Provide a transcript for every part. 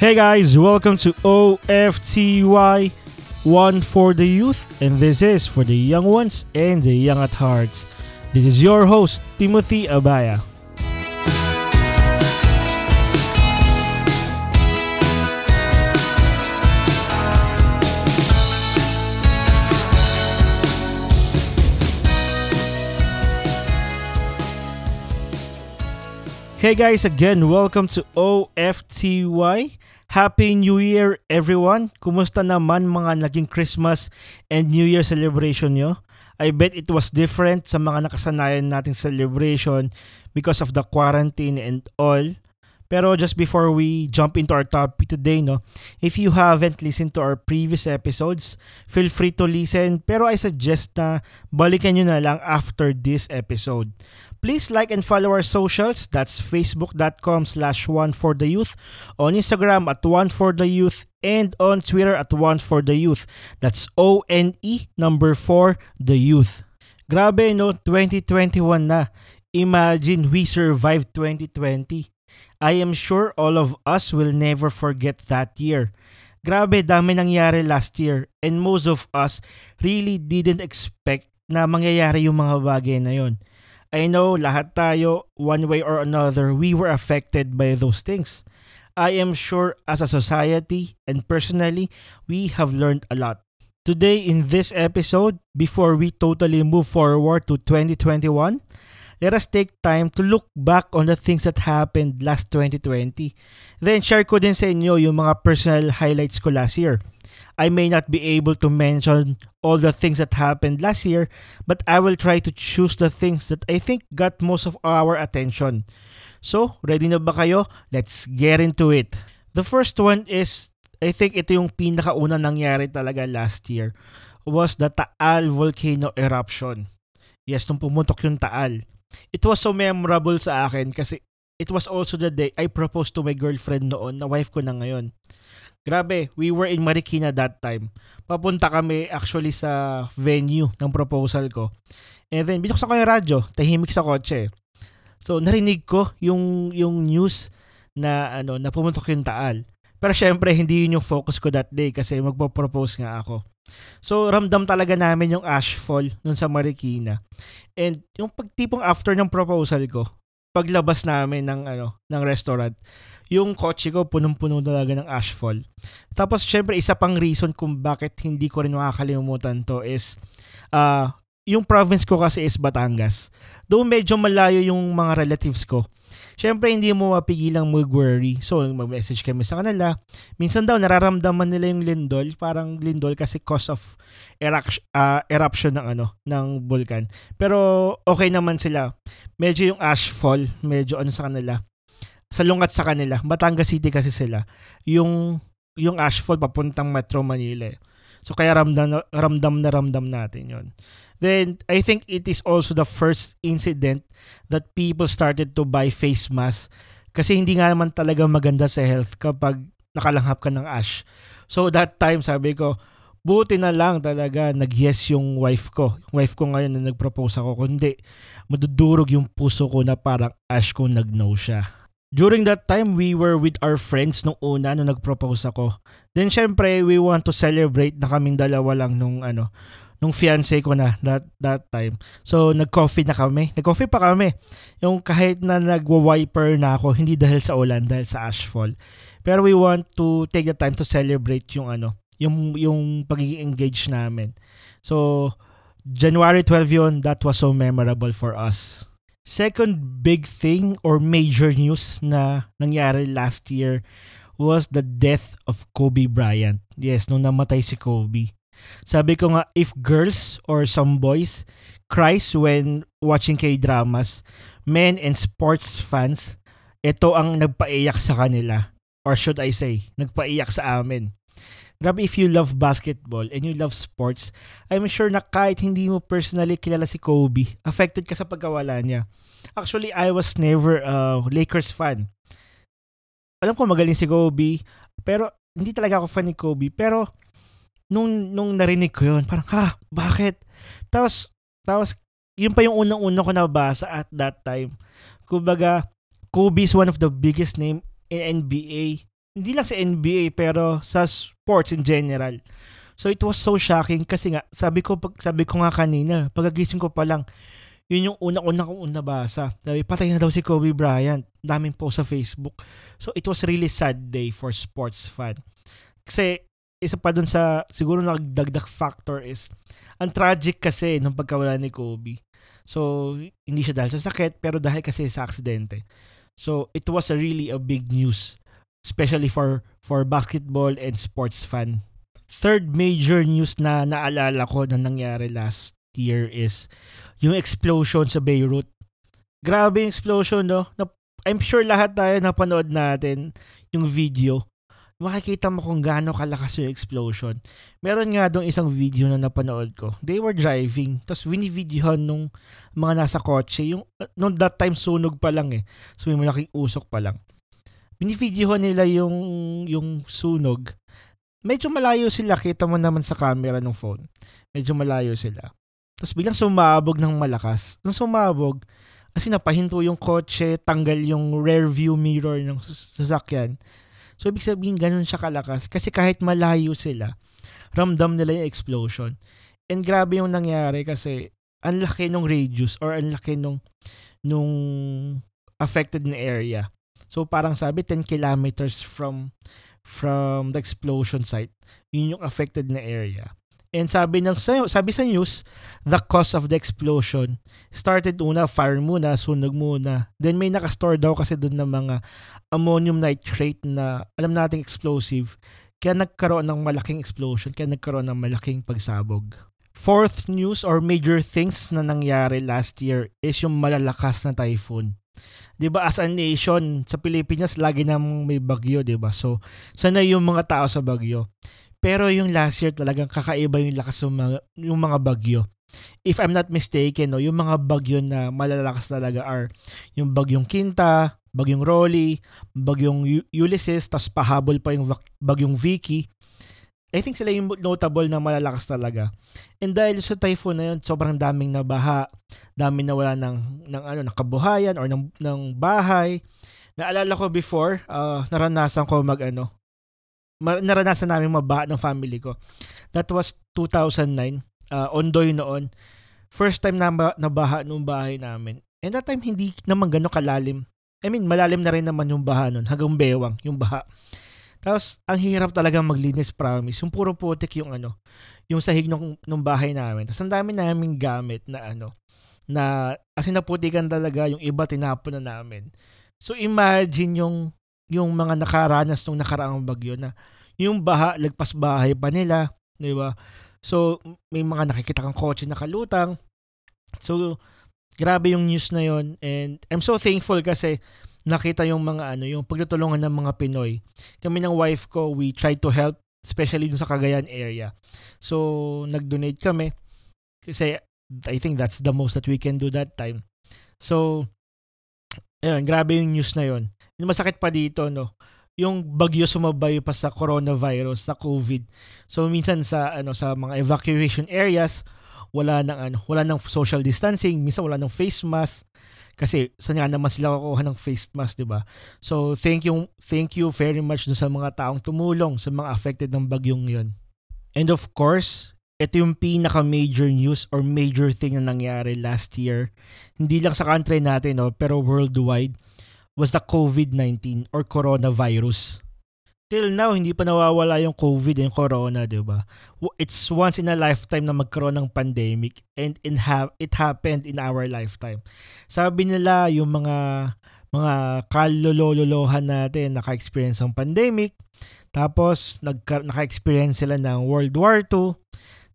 Hey guys, welcome to OFTY, one for the youth, and this is for the young ones and the young at hearts. This is your host, Timothy Abaya. Hey guys, again, welcome to OFTY. Happy New Year everyone! Kumusta naman mga naging Christmas and New Year celebration nyo? I bet it was different sa mga nakasanayan nating celebration because of the quarantine and all. Pero just before we jump into our topic today, no, if you haven't listened to our previous episodes, feel free to listen. Pero I suggest na balikan nyo na lang after this episode. Please like and follow our socials. That's facebook.com slash one for the youth, on Instagram at one for the youth, and on Twitter at one for the youth. That's O-N-E number 4 the youth. Grabe no, 2021 na. Imagine we survived 2020. I am sure all of us will never forget that year. Grabe, dami nangyari last year and most of us really didn't expect na mangyayari yung mga bagay na yon. I know lahat tayo, one way or another, we were affected by those things. I am sure as a society and personally, we have learned a lot. Today in this episode, before we totally move forward to 2021, let us take time to look back on the things that happened last 2020. Then share ko din sa inyo yung mga personal highlights ko last year. I may not be able to mention all the things that happened last year, but I will try to choose the things that I think got most of our attention. So, ready na ba kayo? Let's get into it. The first one is, I think ito yung pinakauna nangyari talaga last year, was the Taal volcano eruption. Yes, nung pumutok yung Taal. It was so memorable sa akin kasi it was also the day I proposed to my girlfriend noon na wife ko na ngayon. Grabe, we were in Marikina that time. Papunta kami actually sa venue ng proposal ko. And then, binuksan ko yung radyo, tahimik sa kotse. So, narinig ko yung, yung news na, ano, na pumuntok yung taal. Pero syempre, hindi yun yung focus ko that day kasi magpo-propose nga ako. So, ramdam talaga namin yung ashfall nun sa Marikina. And yung pagtipong after ng proposal ko, paglabas namin ng ano ng restaurant, yung kotse ko punong-puno talaga ng ashfall. Tapos syempre isa pang reason kung bakit hindi ko rin makakalimutan to is uh, yung province ko kasi is Batangas. Though medyo malayo yung mga relatives ko. Syempre hindi mo mapigilang mag-worry. So mag-message kami sa kanila. Minsan daw nararamdaman nila yung lindol, parang lindol kasi cause of eruption, uh, eruption ng ano ng vulkan. Pero okay naman sila. Medyo yung ashfall, medyo ano sa kanila salungat sa kanila. Batangas City kasi sila. Yung yung ashfall papuntang Metro Manila. Eh. So kaya ramdam ramdam na ramdam natin 'yon. Then I think it is also the first incident that people started to buy face mask kasi hindi nga naman talaga maganda sa health kapag nakalanghap ka ng ash. So that time sabi ko, buti na lang talaga nag-yes yung wife ko. Wife ko ngayon na nag-propose ako. Kundi madudurog yung puso ko na parang ash kung nag-no siya during that time, we were with our friends nung una nung nag-propose ako. Then syempre, we want to celebrate na kaming dalawa lang nung ano, nung fiance ko na that, that time. So, nag-coffee na kami. Nag-coffee pa kami. Yung kahit na nag-wiper na ako, hindi dahil sa ulan, dahil sa ashfall. Pero we want to take the time to celebrate yung ano, yung, yung pagiging engaged namin. So, January 12 yon that was so memorable for us. Second big thing or major news na nangyari last year was the death of Kobe Bryant. Yes, nung namatay si Kobe. Sabi ko nga, if girls or some boys cries when watching K-dramas, men and sports fans, ito ang nagpaiyak sa kanila. Or should I say, nagpaiyak sa amin. Grabe, if you love basketball and you love sports, I'm sure na kahit hindi mo personally kilala si Kobe, affected ka sa pagkawala niya. Actually, I was never a Lakers fan. Alam ko magaling si Kobe, pero hindi talaga ako fan ni Kobe. Pero nung, nung narinig ko yun, parang, ha, bakit? Tapos, tapos, yun pa yung unang-una ko nabasa at that time. Kumbaga, Kobe is one of the biggest name in NBA hindi lang sa NBA pero sa sports in general. So it was so shocking kasi nga sabi ko pag sabi ko nga kanina, pagagising ko pa lang, yun yung una-una kong una basa. Sabi, patay na daw si Kobe Bryant. Daming post sa Facebook. So it was really sad day for sports fan. Kasi isa pa dun sa siguro nagdagdag factor is ang tragic kasi nung pagkawala ni Kobe. So hindi siya dahil sa sakit pero dahil kasi sa aksidente. So it was a really a big news especially for for basketball and sports fan. Third major news na naalala ko na nangyari last year is yung explosion sa Beirut. Grabe yung explosion, no? I'm sure lahat tayo napanood natin yung video makikita mo kung gaano kalakas yung explosion. Meron nga dong isang video na napanood ko. They were driving, tapos winivideohan nung mga nasa kotse. Yung, nung that time sunog pa lang eh. So may malaking usok pa lang. Binivideohan nila yung, yung sunog. Medyo malayo sila, kita mo naman sa camera ng phone. Medyo malayo sila. Tapos biglang sumabog ng malakas. Nung sumabog, kasi napahinto yung kotse, tanggal yung rear view mirror ng sasakyan So, ibig sabihin, ganun siya kalakas. Kasi kahit malayo sila, ramdam nila yung explosion. And grabe yung nangyari kasi ang laki ng radius or ang laki nung, nung affected na area. So, parang sabi, 10 kilometers from from the explosion site. Yun yung affected na area. And sabi ng sabi sa news, the cause of the explosion started una fire muna, sunog muna. Then may naka-store daw kasi doon ng mga ammonium nitrate na alam nating explosive. Kaya nagkaroon ng malaking explosion, kaya nagkaroon ng malaking pagsabog. Fourth news or major things na nangyari last year is yung malalakas na typhoon. 'Di ba as a nation sa Pilipinas lagi nang may bagyo, 'di ba? So sana yung mga tao sa bagyo. Pero yung last year talagang kakaiba yung lakas ng mga, yung mga bagyo. If I'm not mistaken, no, yung mga bagyo na malalakas talaga are yung bagyong Kinta, bagyong Rolly, bagyong Ulysses, tapos pahabol pa yung bagyong Vicky. I think sila yung notable na malalakas talaga. And dahil sa typhoon na yun, sobrang daming nabaha, daming nawala ng, ng, ano, ng kabuhayan or ng, ng bahay. Naalala ko before, uh, naranasan ko mag, ano, naranasan namin mabaha ng family ko. That was 2009. Uh, Ondoy noon. First time na nabaha nung bahay namin. And that time, hindi naman gano'ng kalalim. I mean, malalim na rin naman yung baha nun. Hanggang bewang, yung baha. Tapos, ang hirap talaga maglinis, promise. Yung puro putik yung ano, yung sahig nung, nung bahay namin. Tapos, ang dami namin gamit na ano, na, as in naputikan talaga, yung iba tinapon na namin. So, imagine yung yung mga nakaranas ng nakaraang bagyo na yung baha, lagpas bahay pa nila, di ba? So, may mga nakikita kang kotse na kalutang. So, grabe yung news na yon and I'm so thankful kasi nakita yung mga ano, yung pagtutulungan ng mga Pinoy. Kami ng wife ko, we try to help especially dun sa Cagayan area. So, nag-donate kami kasi I think that's the most that we can do that time. So, ayun, grabe yung news na yon yung masakit pa dito, no, yung bagyo sumabay pa sa coronavirus, sa COVID. So minsan sa ano sa mga evacuation areas, wala nang ano, wala nang social distancing, minsan wala nang face mask kasi saan nga naman sila kukuha ng face mask, 'di ba? So thank you thank you very much sa mga taong tumulong sa mga affected ng bagyong 'yon. And of course, ito yung pinaka major news or major thing na nangyari last year. Hindi lang sa country natin, no, pero worldwide was the COVID-19 or coronavirus. Till now, hindi pa nawawala yung COVID and corona, di ba? It's once in a lifetime na magkaroon ng pandemic and in ha- it happened in our lifetime. Sabi nila, yung mga mga kalololohan natin naka-experience ng pandemic, tapos nagka- naka-experience sila ng World War II,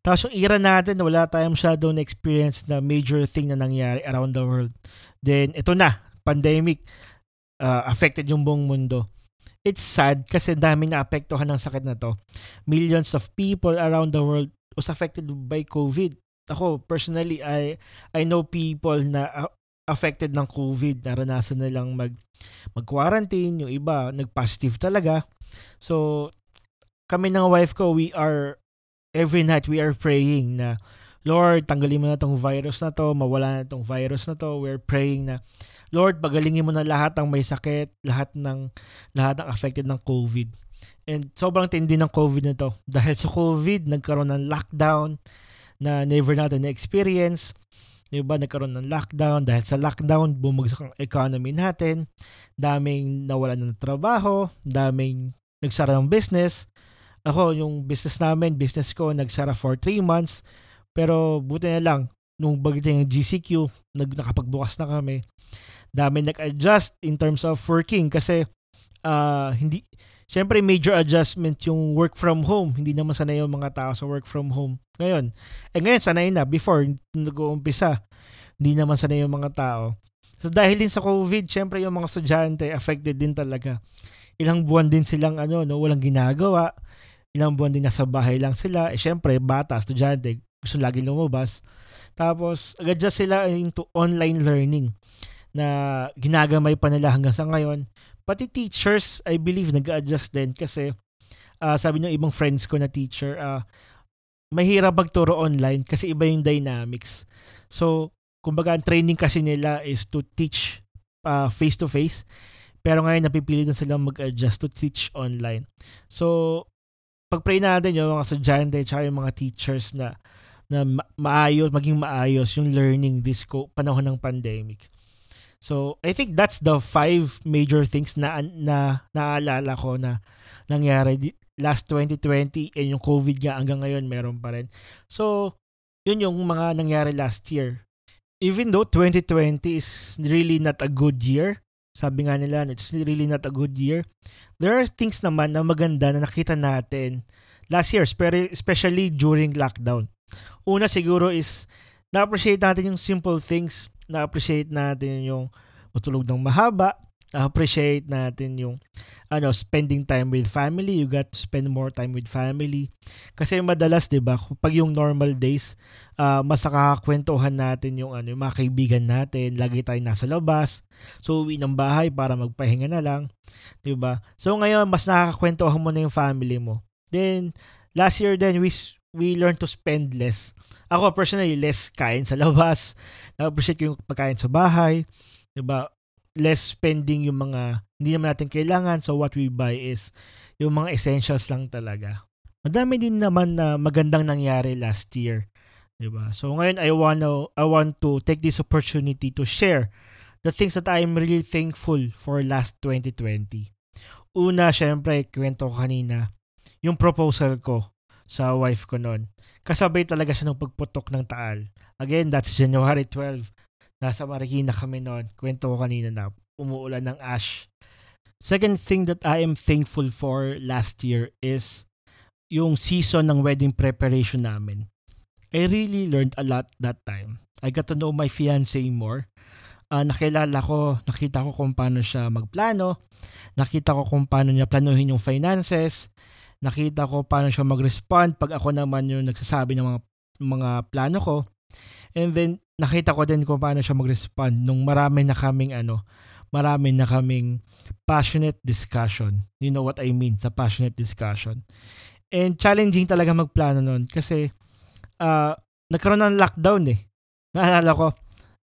tapos yung era natin, wala tayong masyado na experience na major thing na nangyari around the world. Then, ito na, pandemic uh, affected yung buong mundo. It's sad kasi daming naapektuhan ng sakit na to. Millions of people around the world was affected by COVID. Ako, personally, I, I know people na uh, affected ng COVID. Naranasan nilang mag, mag-quarantine. Yung iba, nag-positive talaga. So, kami ng wife ko, we are, every night we are praying na, Lord, tanggalin mo na tong virus na to, mawala na tong virus na to. We're praying na, Lord, pagalingin mo na lahat ng may sakit, lahat ng lahat ng affected ng COVID. And sobrang tindi ng COVID na to. Dahil sa COVID, nagkaroon ng lockdown na never natin na-experience. Diba, nagkaroon ng lockdown. Dahil sa lockdown, bumagsak ang economy natin. Daming nawalan ng trabaho. Daming nagsara ng business. Ako, yung business namin, business ko, nagsara for 3 months. Pero buti na lang, nung bagitin ng GCQ, nag, nakapagbukas na kami. Dami nag-adjust in terms of working kasi uh, hindi, syempre major adjustment yung work from home. Hindi naman sanay yung mga tao sa work from home. Ngayon, eh ngayon sanay na. Before, nag-uumpisa, hindi naman sanay yung mga tao. So dahil din sa COVID, syempre yung mga estudyante affected din talaga. Ilang buwan din silang ano, no, walang ginagawa ilang buwan din nasa bahay lang sila. Eh, syempre, bata, estudyante, gusto lagi lumabas. Tapos, adjust sila into online learning na ginagamay pa nila hanggang sa ngayon. Pati teachers, I believe, nag-adjust din kasi uh, sabi ng ibang friends ko na teacher, uh, mahirap magturo online kasi iba yung dynamics. So, kumbaga, ang training kasi nila is to teach uh, face-to-face. Pero ngayon, napipili na silang mag-adjust to teach online. So, pag-pray natin yung mga estudyante at yung mga teachers na na maayos, maging maayos yung learning this co- panahon ng pandemic. So, I think that's the five major things na na naalala ko na nangyari last 2020 and yung COVID nga hanggang ngayon meron pa rin. So, yun yung mga nangyari last year. Even though 2020 is really not a good year, sabi nga nila, it's really not a good year. There are things naman na maganda na nakita natin last year, especially during lockdown. Una siguro is na-appreciate natin yung simple things, na-appreciate natin yung matulog ng mahaba, appreciate natin yung ano spending time with family. You got to spend more time with family. Kasi madalas 'di ba pag yung normal days uh, mas nakakakwentuhan natin yung ano yung mga kaibigan natin. Lagi tayong nasa labas. So uwi ng bahay para magpahinga na lang 'di ba? So ngayon mas nakakakwentuhan mo na yung family mo. Then last year then we we learned to spend less. Ako personally less kain sa labas. Na-appreciate yung pagkain sa bahay 'di ba less spending yung mga hindi naman natin kailangan. So what we buy is yung mga essentials lang talaga. Madami din naman na magandang nangyari last year. 'di ba? So ngayon I want to I want to take this opportunity to share the things that I'm really thankful for last 2020. Una, syempre, kwento ko kanina, yung proposal ko sa wife ko noon. Kasabay talaga siya ng pagputok ng taal. Again, that's January 12. Nasa Marikina kami noon. Kwento ko kanina na umuulan ng ash. Second thing that I am thankful for last year is yung season ng wedding preparation namin. I really learned a lot that time. I got to know my fiancé more. Uh, nakilala ko, nakita ko kung paano siya magplano. Nakita ko kung paano niya planuhin yung finances. Nakita ko paano siya mag-respond pag ako naman yung nagsasabi ng mga mga plano ko. And then, nakita ko din kung paano siya mag-respond nung marami na kaming ano, marami na kaming passionate discussion. You know what I mean sa passionate discussion. And challenging talaga magplano noon kasi uh, nagkaroon ng lockdown eh. Naalala ko,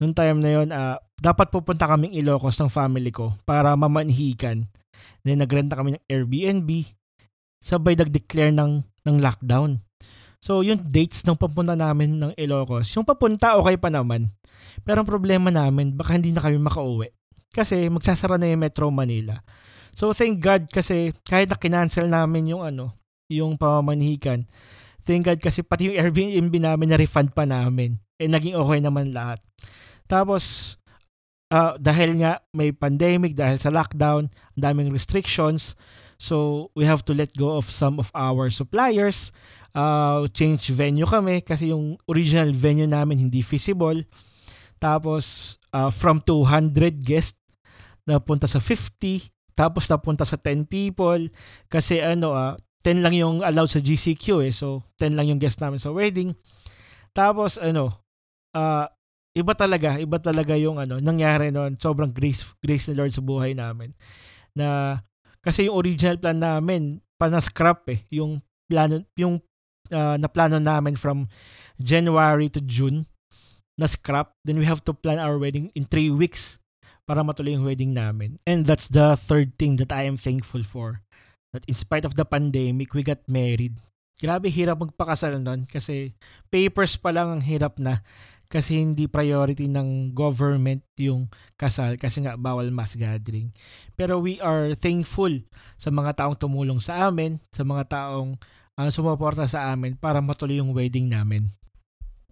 noong time na yon uh, dapat pupunta kaming Ilocos ng family ko para mamanhikan. Then nagrenta kami ng Airbnb. Sabay nag-declare ng, ng lockdown. So, yung dates ng papunta namin ng Ilocos, yung papunta okay pa naman. Pero ang problema namin, baka hindi na kami makauwi. Kasi magsasara na yung Metro Manila. So, thank God kasi kahit na kinancel namin yung ano, yung pamamanhikan, thank God kasi pati yung Airbnb namin na-refund pa namin. Eh, naging okay naman lahat. Tapos, uh, dahil nga may pandemic, dahil sa lockdown, daming restrictions, so we have to let go of some of our suppliers uh, change venue kami kasi yung original venue namin hindi feasible. Tapos uh, from 200 guests napunta sa 50, tapos napunta sa 10 people kasi ano uh, ah, 10 lang yung allowed sa GCQ eh. So 10 lang yung guest namin sa wedding. Tapos ano, uh, iba talaga, iba talaga yung ano nangyari noon. Sobrang grace grace ni Lord sa buhay namin. Na kasi yung original plan namin, pana-scrap eh. Yung plano, yung uh, na plano namin from January to June na scrap, then we have to plan our wedding in three weeks para matuloy yung wedding namin. And that's the third thing that I am thankful for. That in spite of the pandemic, we got married. Grabe hirap magpakasal nun kasi papers pa lang ang hirap na kasi hindi priority ng government yung kasal kasi nga bawal mass gathering. Pero we are thankful sa mga taong tumulong sa amin, sa mga taong uh, sumuporta sa amin para matuloy yung wedding namin.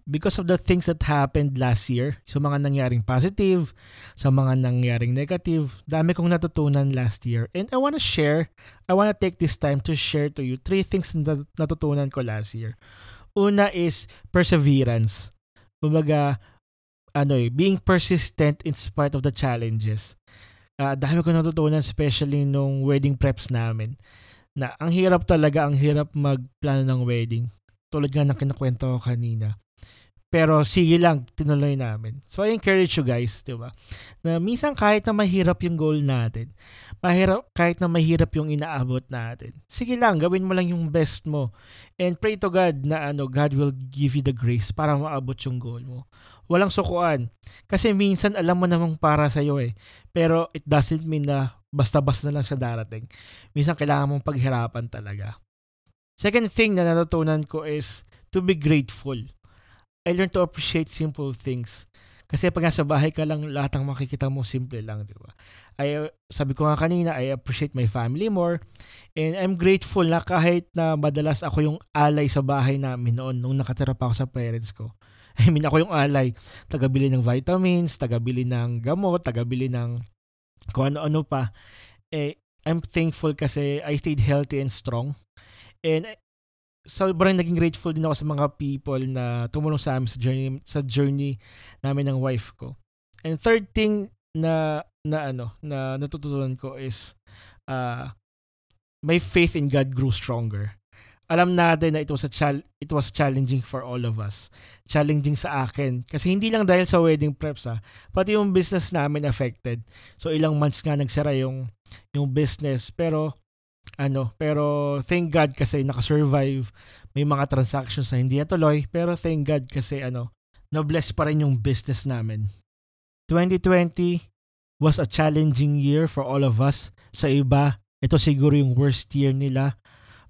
Because of the things that happened last year, sa mga nangyaring positive, sa mga nangyaring negative, dami kong natutunan last year. And I want to share, I want to take this time to share to you three things na natutunan ko last year. Una is perseverance kumbaga, ano eh, being persistent in spite of the challenges. Uh, dahil ko natutunan especially nung wedding preps namin na ang hirap talaga, ang hirap magplano ng wedding. Tulad nga ng kinakwento ko kanina. Pero sige lang, tinuloy namin. So I encourage you guys, di ba? Na minsan kahit na mahirap yung goal natin, mahirap, kahit na mahirap yung inaabot natin, sige lang, gawin mo lang yung best mo. And pray to God na ano, God will give you the grace para maabot yung goal mo. Walang sukuan. Kasi minsan alam mo namang para sa'yo eh. Pero it doesn't mean na basta-basta na lang siya darating. Minsan kailangan mong paghirapan talaga. Second thing na natutunan ko is to be grateful I learned to appreciate simple things. Kasi pag nasa bahay ka lang, lahat ng makikita mo simple lang, di ba? I, sabi ko nga kanina, I appreciate my family more. And I'm grateful na kahit na madalas ako yung alay sa bahay namin noon nung nakatira pa ako sa parents ko. I mean, ako yung alay. Tagabili ng vitamins, tagabili ng gamot, tagabili ng kung ano-ano pa. Eh, I'm thankful kasi I stayed healthy and strong. And sobrang naging grateful din ako sa mga people na tumulong sa amin sa journey sa journey namin ng wife ko. And third thing na na ano na natutunan ko is uh, my faith in God grew stronger. Alam natin na it was a chal- it was challenging for all of us. Challenging sa akin kasi hindi lang dahil sa wedding preps ha, pati yung business namin affected. So ilang months nga nagsara yung yung business pero ano, pero thank God kasi nakasurvive. May mga transactions na hindi natuloy, pero thank God kasi ano, na-bless pa rin yung business namin. 2020 was a challenging year for all of us. Sa iba, ito siguro yung worst year nila.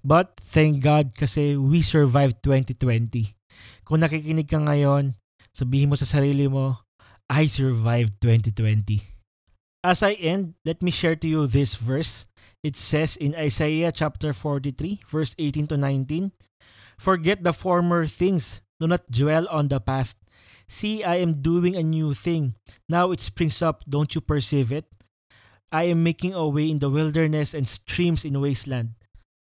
But thank God kasi we survived 2020. Kung nakikinig ka ngayon, sabihin mo sa sarili mo, I survived 2020. As I end, let me share to you this verse it says in Isaiah chapter 43, verse 18 to 19, Forget the former things, do not dwell on the past. See, I am doing a new thing. Now it springs up, don't you perceive it? I am making a way in the wilderness and streams in wasteland.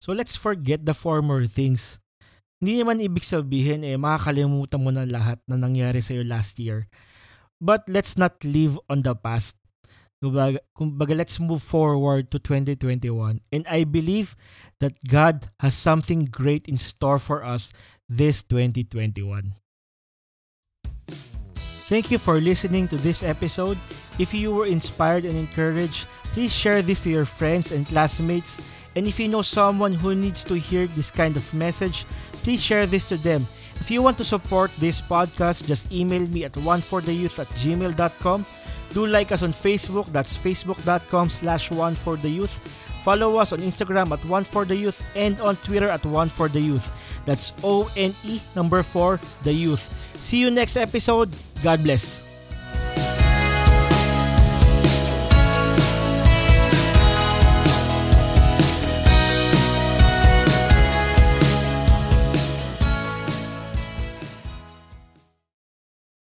So let's forget the former things. Hindi naman ibig sabihin eh makakalimutan mo na lahat na nangyari sa iyo last year. But let's not live on the past. Kumbaga, kumbaga, let's move forward to 2021. And I believe that God has something great in store for us this 2021. Thank you for listening to this episode. If you were inspired and encouraged, please share this to your friends and classmates. And if you know someone who needs to hear this kind of message, please share this to them. If you want to support this podcast, just email me at onefortheyouth at gmail.com Do like us on Facebook. That's facebook.com slash one for the youth. Follow us on Instagram at one for the youth and on Twitter at one for the youth. That's O N E number four the youth. See you next episode. God bless.